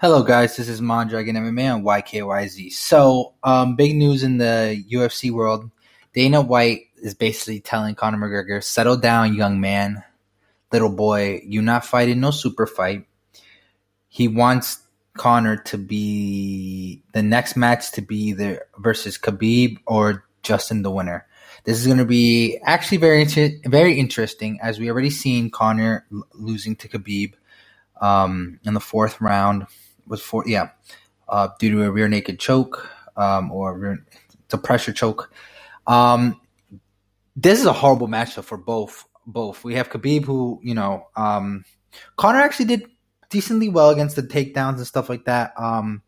Hello, guys. This is Mondragon MMA on YKYZ. So, um, big news in the UFC world. Dana White is basically telling Conor McGregor, settle down, young man, little boy. You're not fighting no super fight. He wants Conor to be the next match to be either versus Khabib or Justin the winner. This is going to be actually very very interesting as we already seen Conor losing to Khabib um, in the fourth round was for yeah, uh, due to a rear naked choke um, or rear, it's a pressure choke. Um, this is a horrible matchup for both. Both we have Khabib, who you know, um, Conor actually did decently well against the takedowns and stuff like that. Um,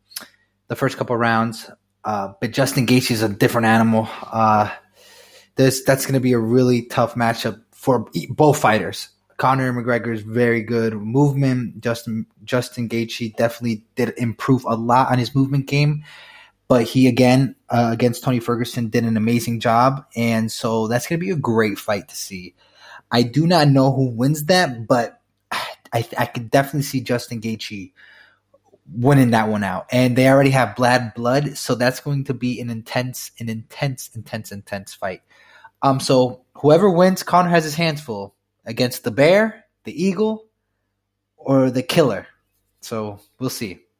the first couple rounds, uh, but Justin Gaethje is a different animal. Uh, this that's going to be a really tough matchup for both fighters. Conor McGregor is very good movement. Justin Justin Gaethje definitely did improve a lot on his movement game, but he again uh, against Tony Ferguson did an amazing job, and so that's going to be a great fight to see. I do not know who wins that, but I I could definitely see Justin Gaethje winning that one out, and they already have Bad Blood, so that's going to be an intense, an intense, intense, intense fight. Um, so whoever wins, Conor has his hands full against the bear, the eagle, or the killer. So we'll see.